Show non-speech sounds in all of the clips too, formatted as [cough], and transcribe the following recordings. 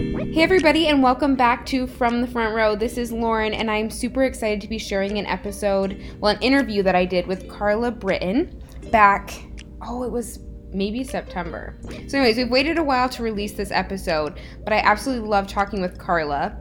Hey, everybody, and welcome back to From the Front Row. This is Lauren, and I'm super excited to be sharing an episode, well, an interview that I did with Carla Britton back, oh, it was maybe September. So, anyways, we've waited a while to release this episode, but I absolutely love talking with Carla.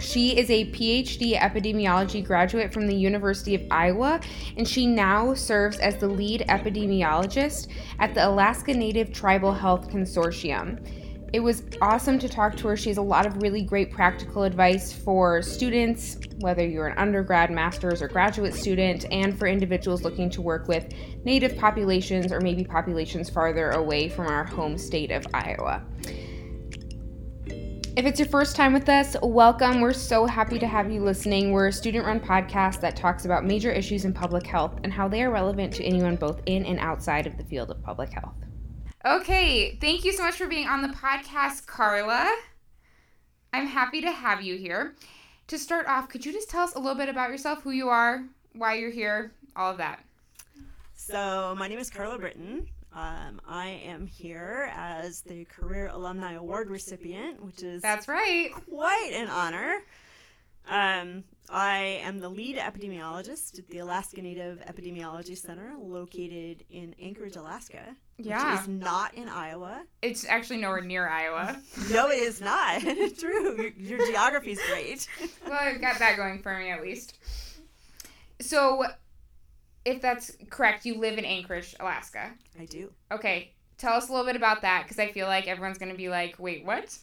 She is a PhD epidemiology graduate from the University of Iowa, and she now serves as the lead epidemiologist at the Alaska Native Tribal Health Consortium. It was awesome to talk to her. She has a lot of really great practical advice for students, whether you're an undergrad, master's, or graduate student, and for individuals looking to work with native populations or maybe populations farther away from our home state of Iowa. If it's your first time with us, welcome. We're so happy to have you listening. We're a student run podcast that talks about major issues in public health and how they are relevant to anyone both in and outside of the field of public health. Okay, thank you so much for being on the podcast, Carla. I'm happy to have you here. To start off, could you just tell us a little bit about yourself, who you are, why you're here, all of that? So, my name is Carla Britton. Um, I am here as the Career Alumni Award recipient, which is That's right. quite an honor. Um, I am the lead epidemiologist at the Alaska Native Epidemiology Center, located in Anchorage, Alaska. Yeah. Which is not in Iowa. It's actually nowhere near Iowa. [laughs] No, it is not. [laughs] True. Your, your geography is great. [laughs] well, I've got that going for me at least. So, if that's correct, you live in Anchorage, Alaska. I do. Okay, tell us a little bit about that because I feel like everyone's going to be like, wait, what?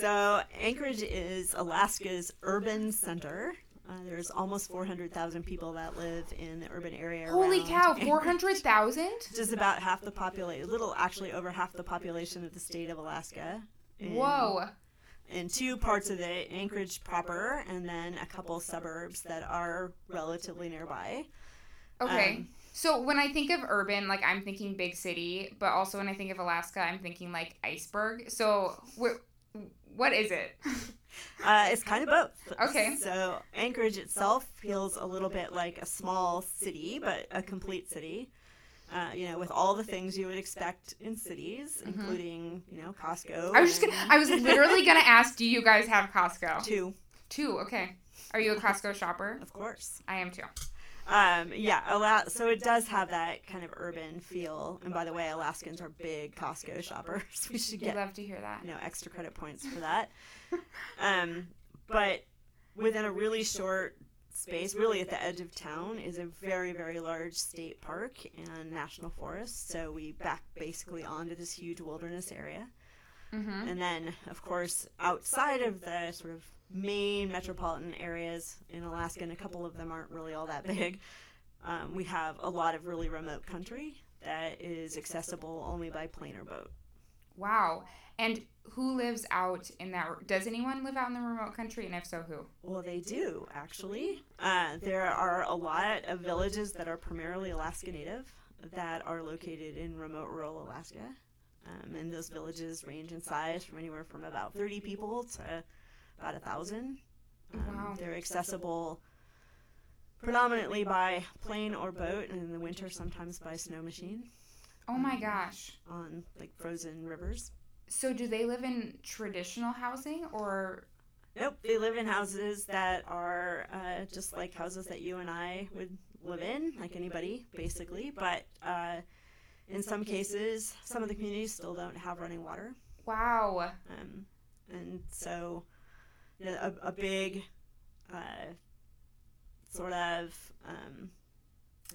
So, Anchorage is Alaska's urban center. Uh, there's almost 400,000 people that live in the urban area. Holy cow, Anchorage. 400,000? Just about half the population, a little actually over half the population of the state of Alaska. In, Whoa. In two parts of it, Anchorage proper, and then a couple suburbs that are relatively nearby. Okay. Um, so when I think of urban, like I'm thinking big city, but also when I think of Alaska, I'm thinking like iceberg. So wh- what is it? [laughs] Uh, it's kind of both. Okay. So Anchorage itself feels a little bit like a small city, but a complete city. Uh, you know, with all the things you would expect in cities, including you know Costco. Mm-hmm. I was just gonna, I was literally gonna [laughs] ask, do you guys have Costco? two, Two. Okay. Are you a [laughs] Costco shopper? of course. I am too. Um, yeah, Ala- so it does have that kind of urban feel. And by the way, Alaskans are big Costco shoppers. [laughs] We should get love to hear that. you know extra credit [laughs] points for that. um, but within a really short space, really at the edge of town, is a very very large state park and national forest. So we back basically onto this huge wilderness area. Mm-hmm. And then, of course, outside of the sort of main metropolitan areas in Alaska, and a couple of them aren't really all that [laughs] big, um, we have a lot of really remote country that is accessible only by plane or boat. Wow. And who lives out in that? Does anyone live out in the remote country? And if so, who? Well, they do, actually. Uh, there are a lot of villages that are primarily Alaska Native that are located in remote rural Alaska. Um, and those villages range in size from anywhere from about 30 people to about a thousand. Um, Wow. They're accessible predominantly by plane or boat, and in the winter sometimes by snow machine Oh my gosh. on like frozen rivers. So do they live in traditional housing or? Nope, they live in houses that are uh, just like houses that you and I would live in, like anybody, basically. But uh, in some cases, some of the communities still don't have running water. Wow. Um, and so, you know, a, a big uh, sort of um,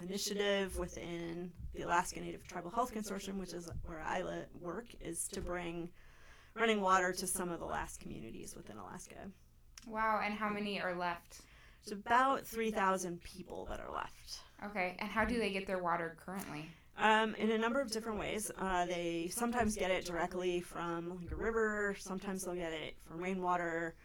initiative within the Alaska Native Tribal Health Consortium, which is where I li- work, is to bring running water to some of the last communities within Alaska. Wow. And how many are left? It's about 3,000 people that are left. Okay. And how do they get their water currently? Um, in a number of different ways. Uh, they sometimes get it directly from like a river, sometimes they'll get it from rainwater.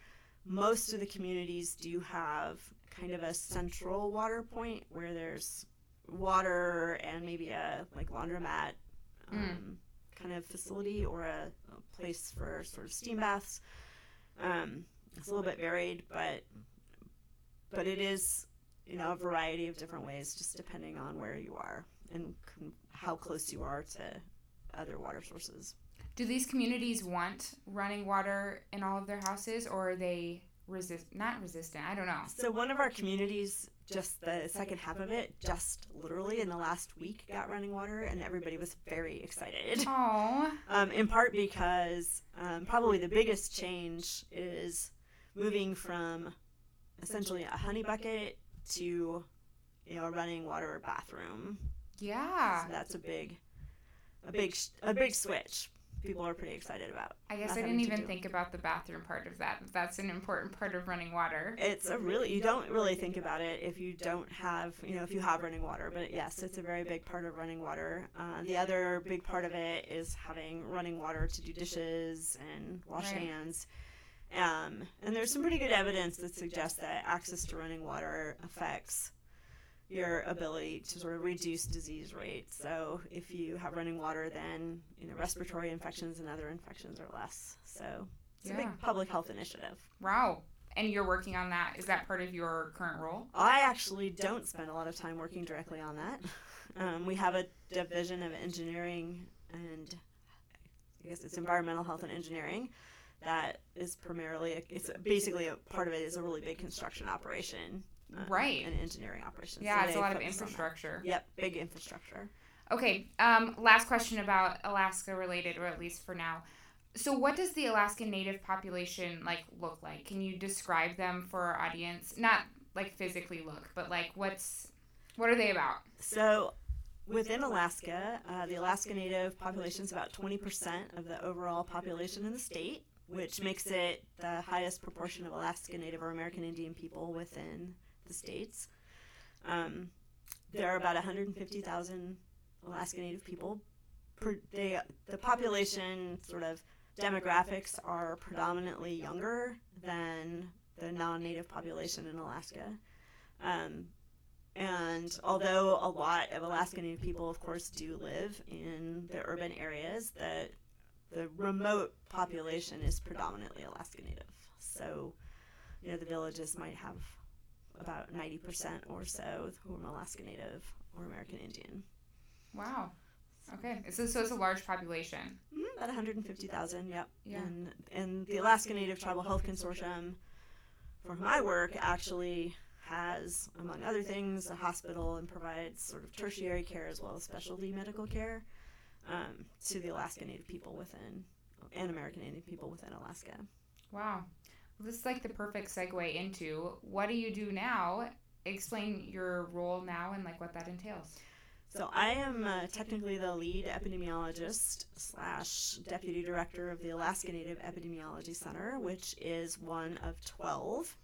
Most of the communities do have kind of a central water point where there's water and maybe a like laundromat um, kind of facility or a, a place for sort of steam baths. Um, it's a little bit varied, but but it is you know a variety of different ways, just depending on where you are and how close you are to other water sources. Do these communities want running water in all of their houses, or are they resist not resistant? I don't know. So one of our communities, just the second half of it, just literally in the last week got running water, and everybody was very excited. Oh, Um, in part because um, probably the biggest change is moving from essentially a honey bucket to you know a running water bathroom. Yeah. So that's a big, a big, a big switch. People are pretty excited about. I guess I didn't even think about the bathroom part of that. That's an important part of running water. It's a really you don't really think about it if you don't have you know if you have running water, but yes, it's a very big part of running water. Uh, the other big part of it is having running water to do dishes and wash Right. hands. Um, and there's some pretty good evidence that suggests that access to running water affects your ability to sort of reduce disease rates. So if you have running water, then you know respiratory infections and other infections are less. So it's a big public health initiative. Wow. And you're working on that. Is that part of your current role? I actually don't spend a lot of time working directly on that. [laughs] Um, we have a division of engineering and I guess it's environmental health and engineering that is primarily it's basically a part of it is a really big construction operation, um, Right. And engineering operations. Yeah, So it's a lot of focus on that. infrastructure. Yep, big infrastructure. Okay. Um, last question about Alaska related, or at least for now. So, what does the Alaskan Native population like look like? Can you describe them for our audience? Not like physically look, but like what's what are they about? So, within Alaska, uh, the Alaska Native population is about 20% of the overall population in the state, which makes it the highest proportion of Alaska Native or American Indian people within the states. Um, there are about 150,000 Alaska Native people. They, the population sort of demographics are predominantly younger than the non-native population in Alaska. Um, and although a lot of Alaska Native people, of course, do live in the urban areas, the the remote population is predominantly Alaska Native. So, you know, the villages might have about ninety percent or so who are Alaska Native or American Indian. Wow. Okay. So, so it's a large population. Mhm, About 150,000, yep. Yeah. And, and the Alaska Native Tribal Health Consortium, for whom I work, actually has, among other things, a hospital and provides sort of tertiary care as well as specialty medical care um, to the Alaska Native people within, and American Indian people within Alaska. Wow. This is like the perfect segue into what do you do now? Explain your role now and like what that entails. So I am uh, technically the lead epidemiologist slash deputy director of the Alaska Native Epidemiology Center, which is one of 12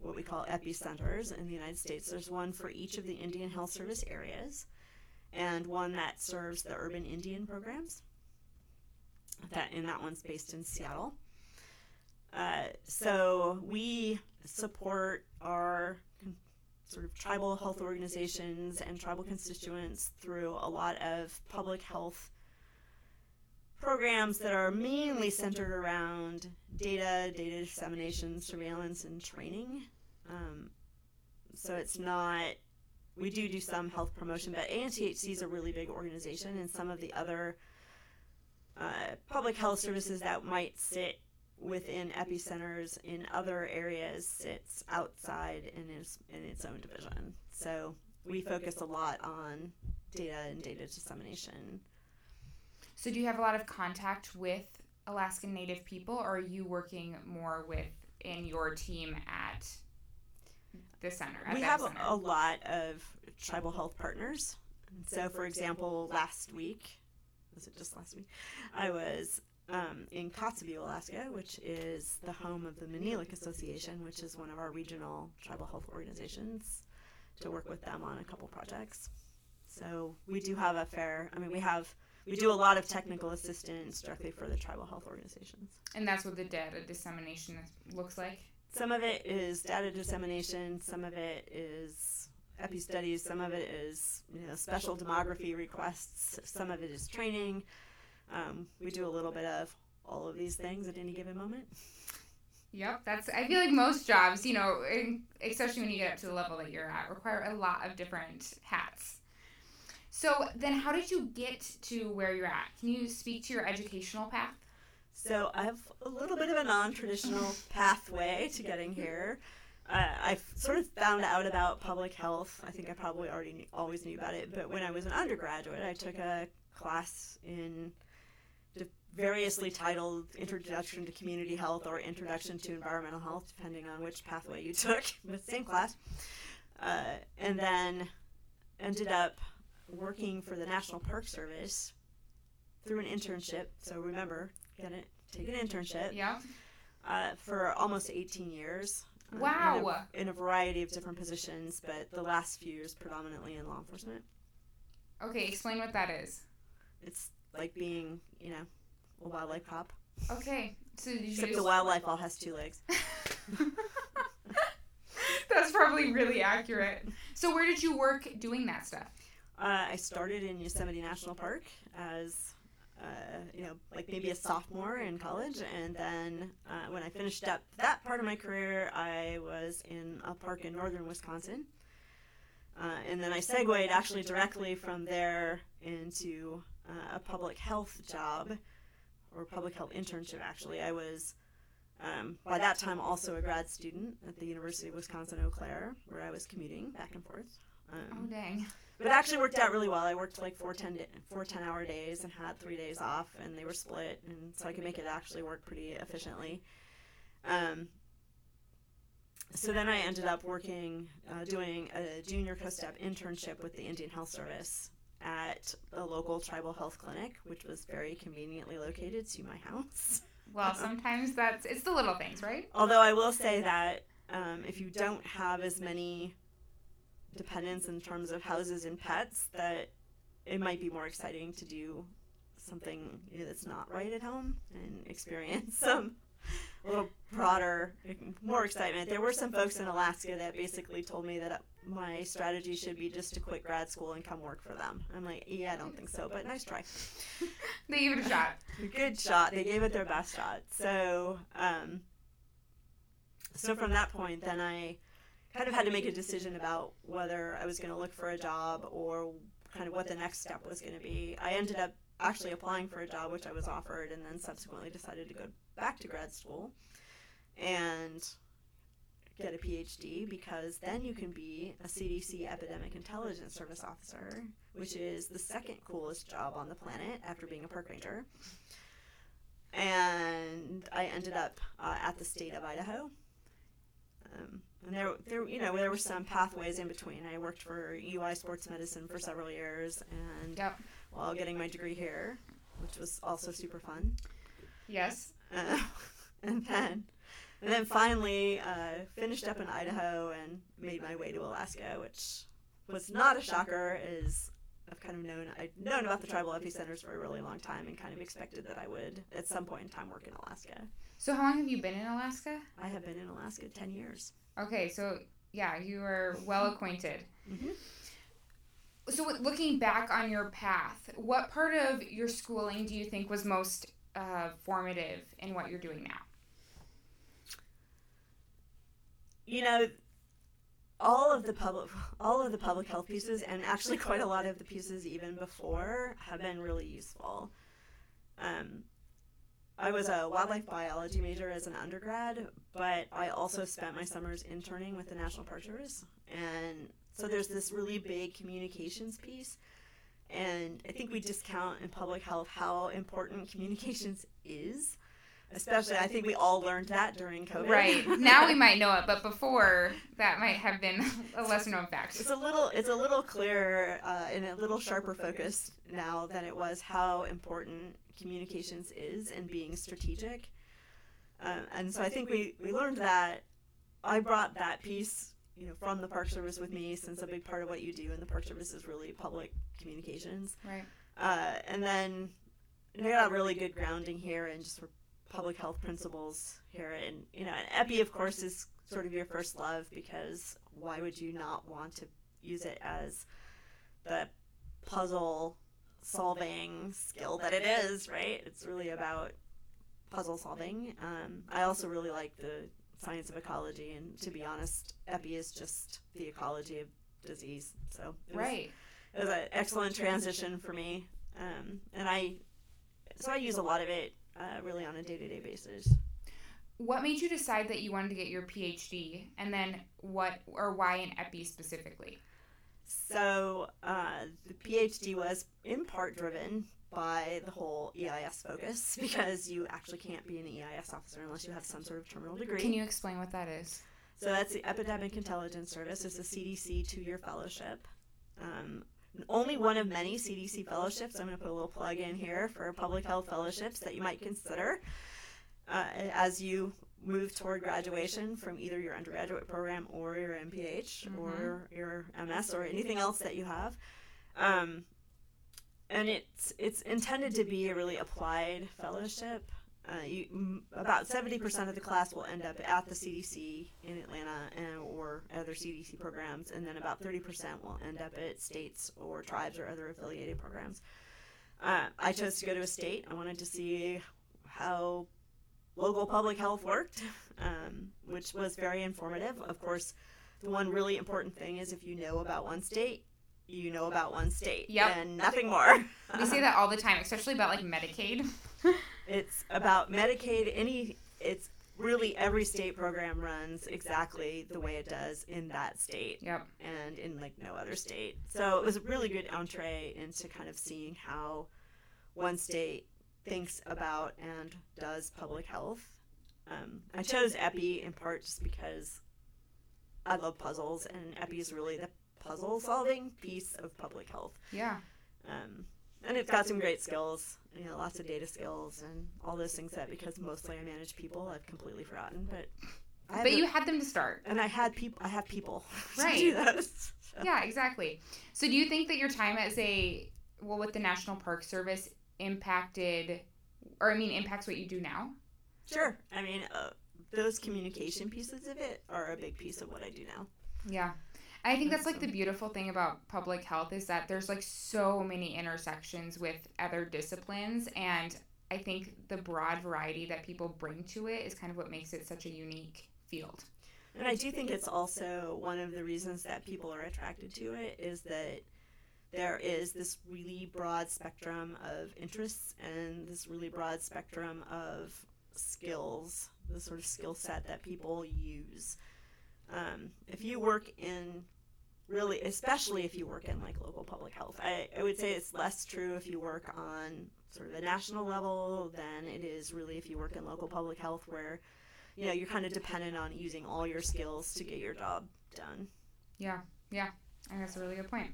what we call epicenters in the United States. There's one for each of the Indian Health Service areas and one that serves the urban Indian programs. That and that one's based in Seattle. Uh, so we support our sort of tribal health organizations and tribal constituents through a lot of public health programs that are mainly centered around data, data dissemination, surveillance, and training. Um, so it's not, we do do some health promotion, but ANTHC is a really big organization, and some of the other uh, public health services that might sit within epicenters in other areas sits outside and is in its own division. So we focus a lot on data and data dissemination. So, do you have a lot of contact with Alaskan Native people, or are you working more with in your team at the center? At we have center? a, a lot of tribal health partners. So, for example, last week, was it just last week? I was um, in Kotzebue, Alaska, which is the home of the Maniilaq Association, which is one of our regional tribal health organizations, to work with them on a couple projects. So we do have a fair. I mean, we have we do a lot of technical assistance directly for the tribal health organizations. and that's what the data dissemination looks like. Some of it is data dissemination. Some of it is epi studies. Some of it is you know special demography requests. Some of it is training. Um, we do a little bit of all of these things at any given moment. Yep, that's. I feel like most jobs, you know, especially when you get up to the level that you're at, require a lot of different hats. So then, how did you get to where you're at? Can you speak to your educational path? So I have a little bit of a non-traditional pathway to getting here. Uh, I sort of found out about public health. I think I probably already knew, always knew about it, but when I was an undergraduate, I took a class in variously titled Introduction to Community Health or Introduction to Environmental Health, depending on which pathway you [laughs] took, the same class. Uh, and then ended up working for the National Park Service through an internship. So remember, get it, take an internship. Yeah. Uh, for almost 18 years. Uh, wow. In a, in a variety of different positions, but the last few years predominantly in law enforcement. Okay, explain what that is. It's like being, you know, a wildlife cop. Okay, so did you Except the wildlife all has two [laughs] legs. That's probably really accurate. So where did you work doing that stuff? Uh, I started in Yosemite National Park as, uh, you know, like maybe a sophomore in college, and then uh, when I finished up that part of my career, I was in a park in northern Wisconsin. Uh, and then I segued actually directly from there into uh, a public health job or public health internship actually. I was um, by that time also a grad student at the University of Wisconsin Eau Claire, where I was commuting back and forth. Um, oh dang! But it actually worked out really well. I worked like four 10, four 10 hour days and had three days off, and they were split, and so I could make it actually work pretty efficiently. Um, so then I ended up working, uh, doing a junior COSTEP internship with the Indian Health Service at a local tribal health clinic, which was very conveniently located to my house. Well, sometimes that's it's the little things, right? Although I will say that um, if you don't have as many dependents in terms of houses and pets, that it might be more exciting to do something that's not right at home and experience [laughs] some a little broader, more excitement. There were some folks in Alaska that basically told me that my strategy should be just to quit grad school and come work for them. I'm like, yeah, I don't think so, but nice try. [laughs] they gave it a shot. Good shot. They gave it their best shot. So, um, so from that point, then I kind of had to make a decision about whether I was going to look for a job or kind of what the next step was going to be. I ended up actually applying for a job which I was offered and then subsequently decided to go back to grad school and get a PhD because then you can be a CDC Epidemic Intelligence Service officer, which is the second coolest job on the planet after being a park ranger. And I ended up uh, at the state of Idaho. Um, and there, there, you know, there were some pathways in between. I worked for UI Sports Medicine for several years, and yep. While getting my degree here, which was also super fun. Yes. Uh, [laughs] and then and then finally uh, finished up in Idaho and made my way to Alaska, which was not a shocker. Is I've kind of known I'd known about the tribal epicenters for a really long time and kind of expected that I would at some point in time work in Alaska. So how long have you been in Alaska? I have been in Alaska ten years. Okay, so yeah, you are well [laughs] acquainted. Mm-hmm. So looking back on your path, what part of your schooling do you think was most uh, formative in what you're doing now? you know, all of the public all of the public health pieces and actually quite a lot of the pieces even before have been really useful. Um, I was a wildlife biology major as an undergrad, but I also spent my summers interning with the National Park Service, and so there's this really big communications piece. And I think we discount in public health how important communications is especially I think we all learned that during COVID. Right. Now we might know it, but before that might have been a lesser known fact. It's a little it's a little clearer uh, and a little sharper focus now than it was how important communications is and being strategic. Um, and so I think we, we learned that I brought that piece you know from the Park Service with me since a big part of what you do in the Park Service is really public communications. Right. Uh, and then I got a really good grounding here and just public health principles here. And, you know, and EPI, of course, is sort of your first love because why would you not want to use it as the puzzle solving skill that it is, right? It's really about puzzle solving. Um, I also really like the science of ecology, and to be honest, EPI is just the ecology of disease. So it right. Was, it was an excellent transition for me, um, and I so I use a lot of it uh, really on a day to day basis. What made you decide that you wanted to get your PhD, and then what or why in epi specifically? So uh, the PhD was in part driven by the whole EIS focus [laughs] because you actually can't be an EIS officer unless you have some sort of terminal degree. Can you explain what that is? So that's the Epidemic Intelligence Service. It's a CDC two-year fellowship. Um, only one of many CDC fellowships. I'm going to put a little plug in here for public health fellowships that you might consider uh, as you move toward graduation from either your undergraduate program or your MPH Mhm. or your MS or anything else that you have. Um, and it's it's intended to be a really applied fellowship. Uh, you, m- about 70% of the class will end up at the CDC in Atlanta and, or other CDC programs, and then about 30% will end up at states or tribes or other affiliated programs. Uh, I chose to go to a state. I wanted to see how local public health worked, um, which was very informative. Of course, the one really important thing is if you know about one state, you know about one state Yep. and nothing more. We say that all the time, especially about like Medicaid. [laughs] It's about Medicaid. Any, it's really every state program runs exactly the way it does in that state Yep. and in like no other state. So it was a really good entree into kind of seeing how one state thinks about and does public health. Um, I chose Epi in part just because I love puzzles, and Epi is really the puzzle solving piece of public health. Yeah. Um, and it's got some great skills, you know, lots of data skills and all those things that because mostly I manage people, I've completely forgotten. But I But you had them to start. and I had people. I have people [laughs] to Right. do those. [laughs] So- Yeah, exactly. So do you think that your time as a well with the National Park Service impacted or I mean impacts what you do now? Sure. I mean, uh, those communication pieces of it are a big piece of what I do now. Yeah. I think that's like the beautiful thing about public health is that there's like so many intersections with other disciplines and I think the broad variety that people bring to it is kind of what makes it such a unique field. And I do think it's also one of the reasons that people are attracted to it is that there is this really broad spectrum of interests and this really broad spectrum of skills, the sort of skill set that people use. Um, if you work in really, especially if you work in like local public health, I, I would say it's less true if you work on sort of the national level than it is really if you work in local public health where you know you're kind of dependent on using all your skills to get your job done Yeah. Yeah. I think that's a really good point.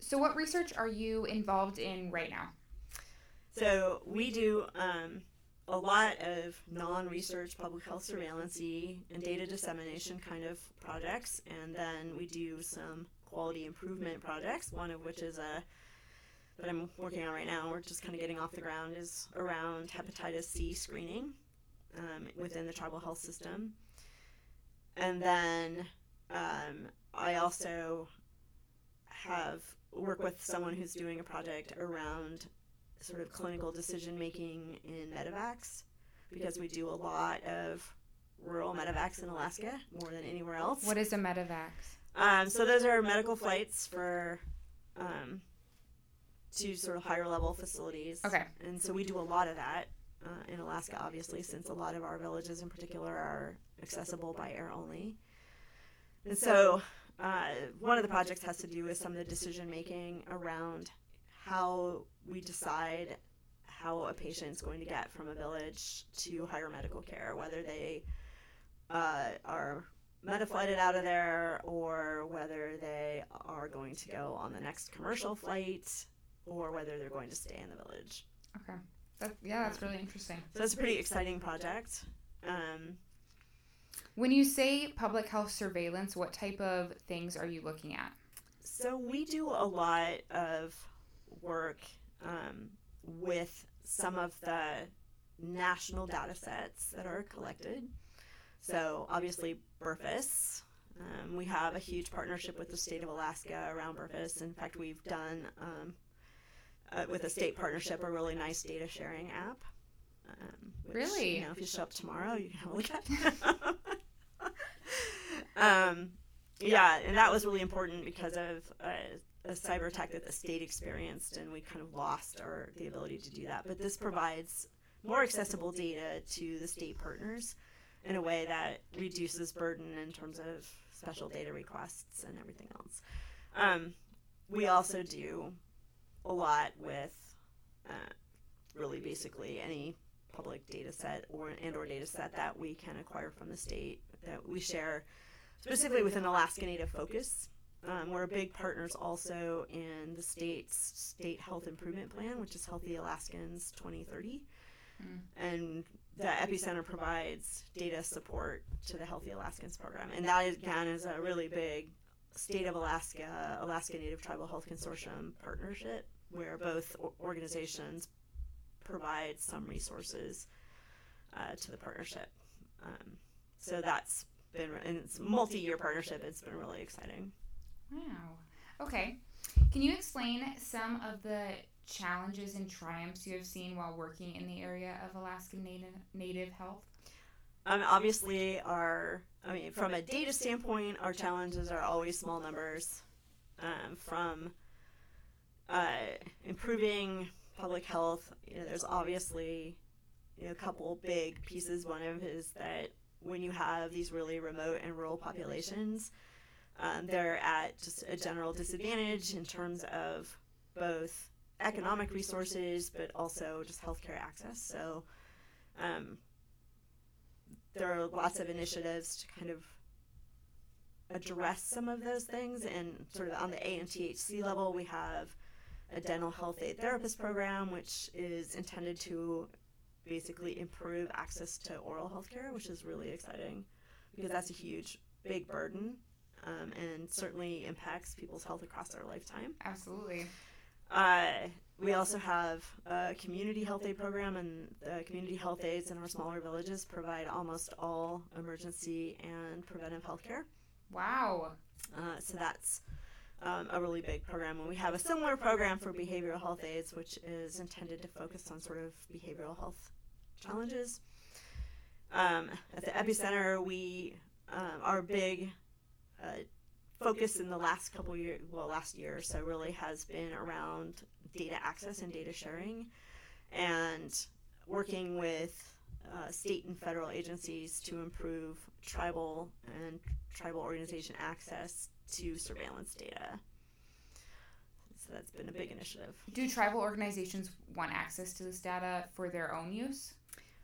So what research are you involved in right now? so we do um, a lot of non-research public health surveillance and data dissemination kind of projects. And then we do some quality improvement projects. One of which is a that i'm working on right now we're just kind of getting off the ground is around hepatitis c screening um, within the tribal health system. And then um, i also have work with someone who's doing a project around sort of clinical decision making in medevacs because we do a lot of rural medevacs in Alaska more than anywhere else. What is a medevac? Um, so those are medical flights for um, to sort of higher level facilities. Okay. And so we do a lot of that uh, in Alaska, obviously, since a lot of our villages in particular are accessible by air only. And so uh, one of the projects has to do with some of the decision making around how we decide how a patient's going to get from a village to higher medical care, whether they uh, are metaflighted out of there or whether they are going to go on the next commercial flight or whether they're going to stay in the village. Okay. That, yeah, that's really interesting. So that's a pretty exciting project. Um, When you say public health surveillance, what type of things are you looking at? so we do a lot of work um, with some of the national data sets that are collected. So obviously BRFSS. Um, we have a huge partnership with the state of Alaska around BRFSS. In fact, we've done um, uh, with a state partnership a really nice data sharing app. Um, which, Really? You know, if you show up tomorrow, you can have a look at. [laughs] [laughs] um, yeah, and that was really important because of uh, a cyber attack that the state experienced, and we kind of lost our the ability to do that. But this provides more accessible data to the state partners in a way that reduces burden in terms of special data requests and everything else. Um, we also do a lot with uh, really basically any public data set or and or data set that we can acquire from the state that we share specifically with an Alaska Native focus. Um, we're big partners also in the state's state health improvement plan, which is Healthy Alaskans 2030. Mm. And the epicenter provides data support to the Healthy Alaskans program, and that again is a really big state of Alaska Alaska Native Tribal Health Consortium partnership, where both organizations provide some resources uh, to the partnership. Um, so that's been and it's multi-year partnership. It's been really exciting. Wow. Okay. Can you explain some of the challenges and triumphs you have seen while working in the area of Alaskan Native Native health? Um, obviously, our I mean, from a data standpoint, our challenges are always small numbers. Um, from uh, improving public health, you know, there's obviously you know, a couple big pieces. One of is that when you have these really remote and rural populations, um, they're at just a general disadvantage in terms of both economic resources, but also just healthcare access. So um, there are lots of initiatives to kind of address some of those things. And sort of on the ANTHC level, we have a dental health aide therapist program, which is intended to basically improve access to oral health care, which is really exciting because that's a huge, big burden um, and certainly impacts people's health across their lifetime. Absolutely. Uh, we also have a community health aide program, and the community health aides in our smaller villages provide almost all emergency and preventive health care. Wow. Uh, so that's um, a really big program. And we have a similar program for behavioral health aides, which is intended to focus on sort of behavioral health challenges. Um, at the epicenter, we um, our big uh, focus in the last couple years, well, last year or so, really has been around data access and data sharing, and working with uh, state and federal agencies to improve tribal and tribal organization access to surveillance data. So that's been a big initiative. Do tribal organizations want access to this data for their own use?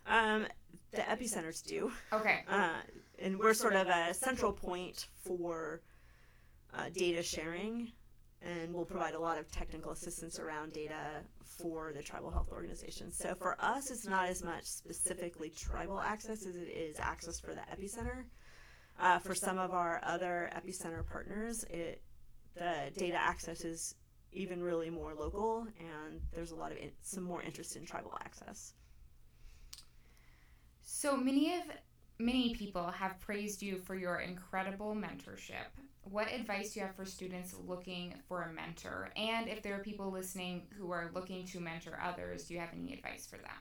Um, the epicenters do. Okay. Uh, and we're sort of a central point for uh, data sharing, and we'll provide a lot of technical assistance around data for the tribal health organizations. So for us, it's not as much specifically tribal access as it is access for the epicenter. Uh, for some of our other epicenter partners, it the data access is even really more local, and there's a lot of in, some more interest in tribal access. So many of many people have praised you for your incredible mentorship. What advice do you have for students looking for a mentor? And if there are people listening who are looking to mentor others, do you have any advice for them?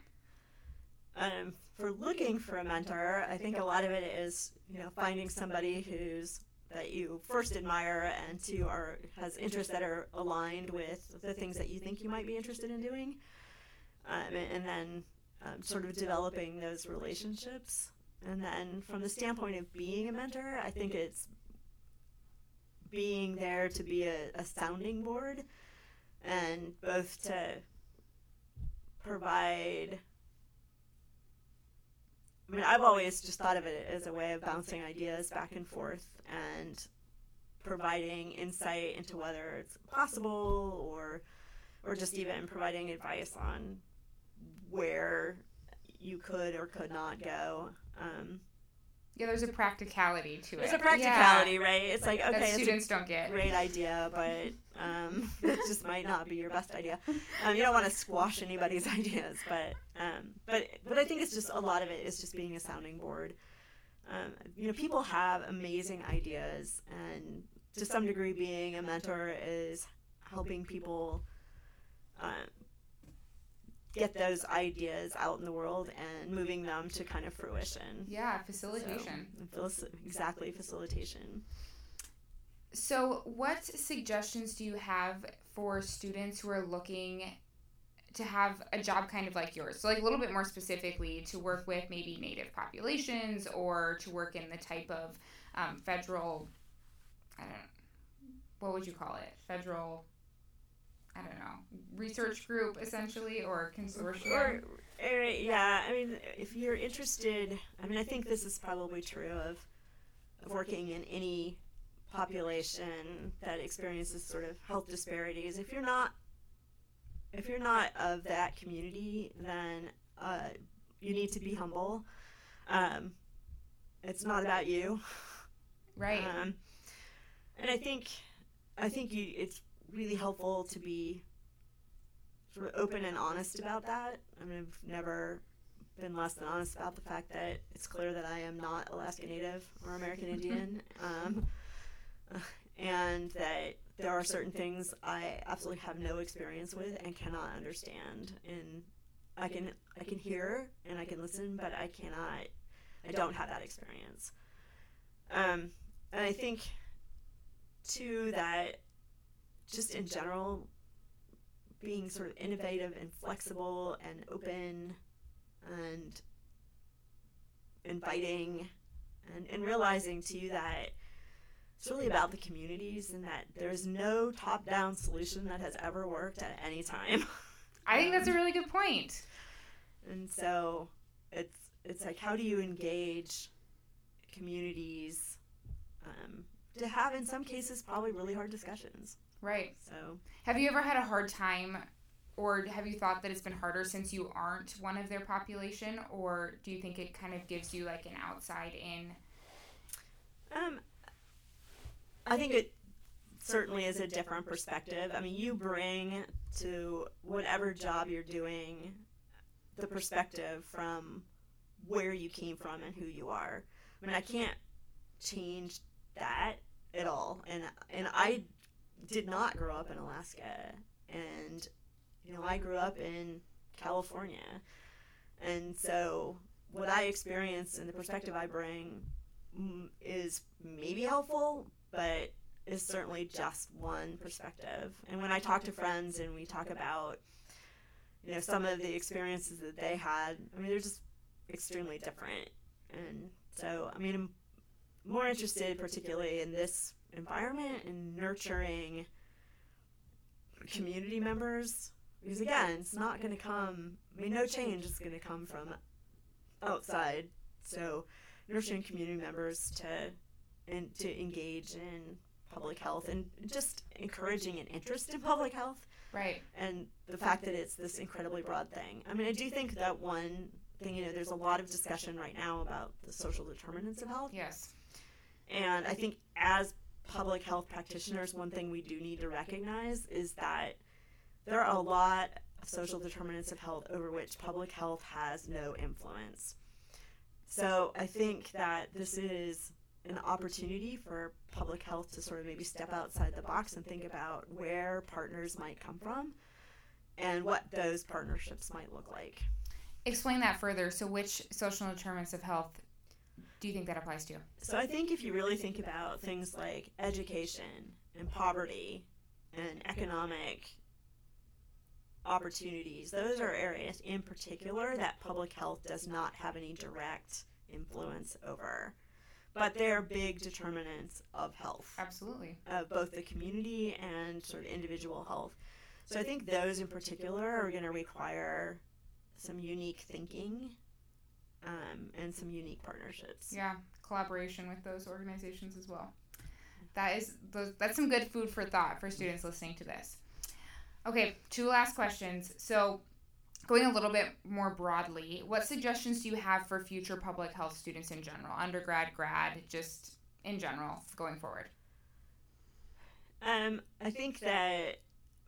Um, for looking for a mentor, I think a lot of it is you know finding somebody who's that you first admire and two are has interests that are aligned with the things that you think you might be interested in doing, um, and then um, sort of developing those relationships. And then from the standpoint of being a mentor, I think it's being there to be a, a sounding board and both to provide I mean, I've always just thought of it as a way of bouncing ideas back and forth and providing insight into whether it's possible or or just even providing advice on where you could or could not go. Um, yeah, there's a practicality to it. There's a practicality, yeah. right? It's like okay, that students don't get. Great idea, but um, [laughs] it just might not be your best idea. Um, you don't want to squash anybody's [laughs] ideas, but um, but but I think it's just a lot of it is just being a sounding board. Um, you know, people have amazing ideas, and to some degree, being a mentor is helping people uh, get those ideas out in the world and moving them to kind of fruition. Yeah, facilitation. So, exactly, facilitation. So, what suggestions do you have for students who are looking to have a job kind of like yours? So, like a little bit more specifically, to work with maybe native populations or to work in the type of um, federal, I don't know, what would you call it? Federal, I don't know, research group essentially or consortium? Or, or, yeah, I mean, if you're interested, I mean, I think this is probably true of, of working in any population that experiences sort of health disparities. If you're not if you're not of that community, then uh, you need to be humble. Um, it's not about you, right? Um, and I think I think you, it's really helpful to be sort of open and honest about that. I mean, I've never been less than honest about the fact that it's clear that I am not Alaska Native or American Indian. [laughs] Um, and that there are certain things I absolutely have no experience with and cannot understand. And I can I can hear and I can listen, but I cannot. I don't have that experience. Um, and I think too that just in general being sort of innovative and flexible and open and inviting and, and realizing too that it's really about the communities and that there's no top down solution that has ever worked at any time. [laughs] I think that's a really good point. And so it's it's like how do you engage communities um, to have in some cases probably really hard discussions. Right. So have you ever had a hard time or have you thought that it's been harder since you aren't one of their population or do you think it kind of gives you like an outside in um I think it certainly is a different perspective. I mean, you bring to whatever job you're doing the perspective from where you came from and who you are. I mean, I can't change that at all. And and I did not grow up in Alaska and you know, I grew up in California. And so what I experience and the perspective I bring mm, is maybe helpful, but is certainly just one perspective. And when I talk to friends and we talk about, you know, some of the experiences that they had, I mean, they're just extremely different. And so, I mean, I'm more interested particularly in this environment and nurturing community members because again it's not going to come i mean no change is going to come from outside so nurturing community members to and to engage in public health and just encouraging an interest in public health. Right. And the fact that it's this incredibly broad thing. I mean, I do think that one thing, you know, there's a lot of discussion right now about the social determinants of health. Yes. And I think as public health practitioners, one thing we do need to recognize is that there are a lot of social determinants of health over which public health has no influence. So I think that this is an opportunity for public health to sort of maybe step outside the box and think about where partners might come from and what those partnerships might look like. Explain that further. So, which social determinants of health do you think that applies to? So, I think if you really think about things like education and poverty and economic opportunities, those are areas in particular that public health does not have any direct influence over but they're big determinants of health. Absolutely. Of both the community and sort of individual health. So I think those in particular are going to require some unique thinking um, and some unique partnerships. Yeah, collaboration with those organizations as well. That is that's some good food for thought for students listening to this. Okay, two last questions. So going a little bit more broadly, what suggestions do you have for future public health students in general, undergrad, grad, just in general going forward? Um, I think that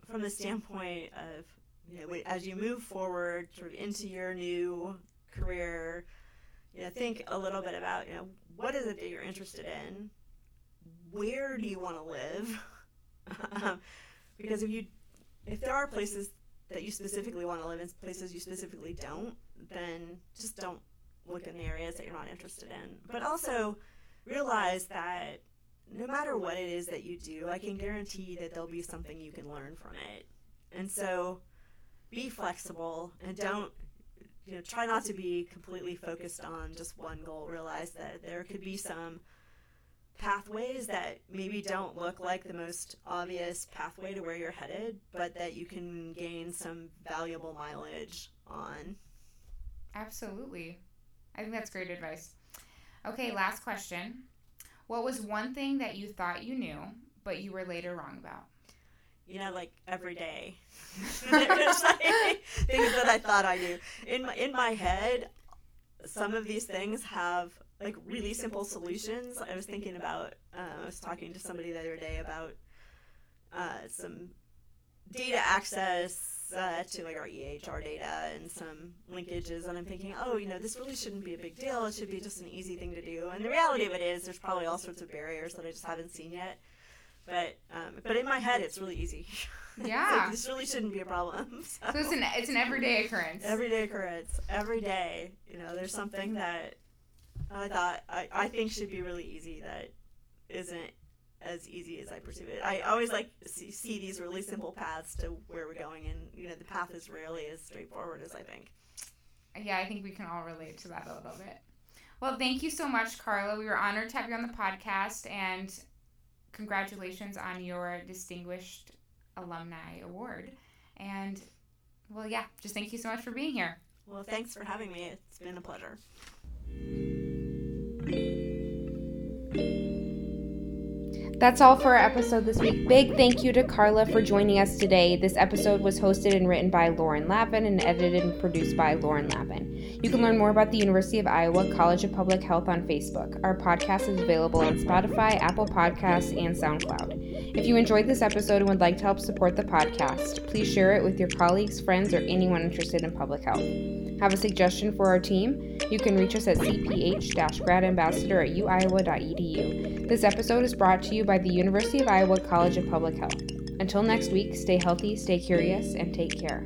from the standpoint of you know, as you move forward sort of into your new career, you know, think a little bit about, you know, what is it that you're interested in? Where do you want to live? [laughs] um, because if you, if there are places that you specifically want to live in places you specifically don't, then just don't look in the areas that you're not interested in. But also realize that no matter what it is that you do, I can guarantee that there'll be something you can learn from it. And so be flexible and don't you know try not to be completely focused on just one goal. Realize that there could be some pathways that maybe don't look like the most obvious pathway to where you're headed, but that you can gain some valuable mileage on. Absolutely. I think that's great advice. Okay, last question. What was one thing that you thought you knew, but you were later wrong about? You know, like every day, there's [laughs] [laughs] like things that I thought I knew. In my in my head, some of these things have like really simple solutions. I was thinking about. Uh, I was talking to somebody the other day about uh, some data access uh, to like our EHR data and some linkages, and I'm thinking, oh, you know, this really shouldn't be a big deal. It should be just an easy thing to do. And the reality of it is, there's probably all sorts of barriers that I just haven't seen yet. But um, but in my head, it's really easy. [laughs] Yeah, like, this really shouldn't be a problem. [laughs] So. so, it's an it's an everyday occurrence. Everyday occurrence. Every day, you know, there's something that I thought I, I think should be really easy that isn't as easy as I perceive it. I always like see, see these really simple paths to where we're going, and you know the path is rarely as straightforward as I think. Yeah, I think we can all relate to that a little bit. Well, thank you so much, Carla. We were honored to have you on the podcast, and congratulations on your distinguished alumni award. And well, yeah, just thank you so much for being here. Well, thanks for having me. It's been a pleasure. That's all for our episode this week. Big thank you to Carla for joining us today. This episode was hosted and written by Lauren Lavin and edited and produced by Lauren Lavin. You can learn more about the University of Iowa College of Public Health on Facebook. Our podcast is available on Spotify, Apple Podcasts, and SoundCloud. If you enjoyed this episode and would like to help support the podcast, please share it with your colleagues, friends, or anyone interested in public health. Have a suggestion for our team? You can reach us at cph-gradambassador at uiowa.edu. This episode is brought to you by the University of Iowa College of Public Health. Until next week, stay healthy, stay curious, and take care.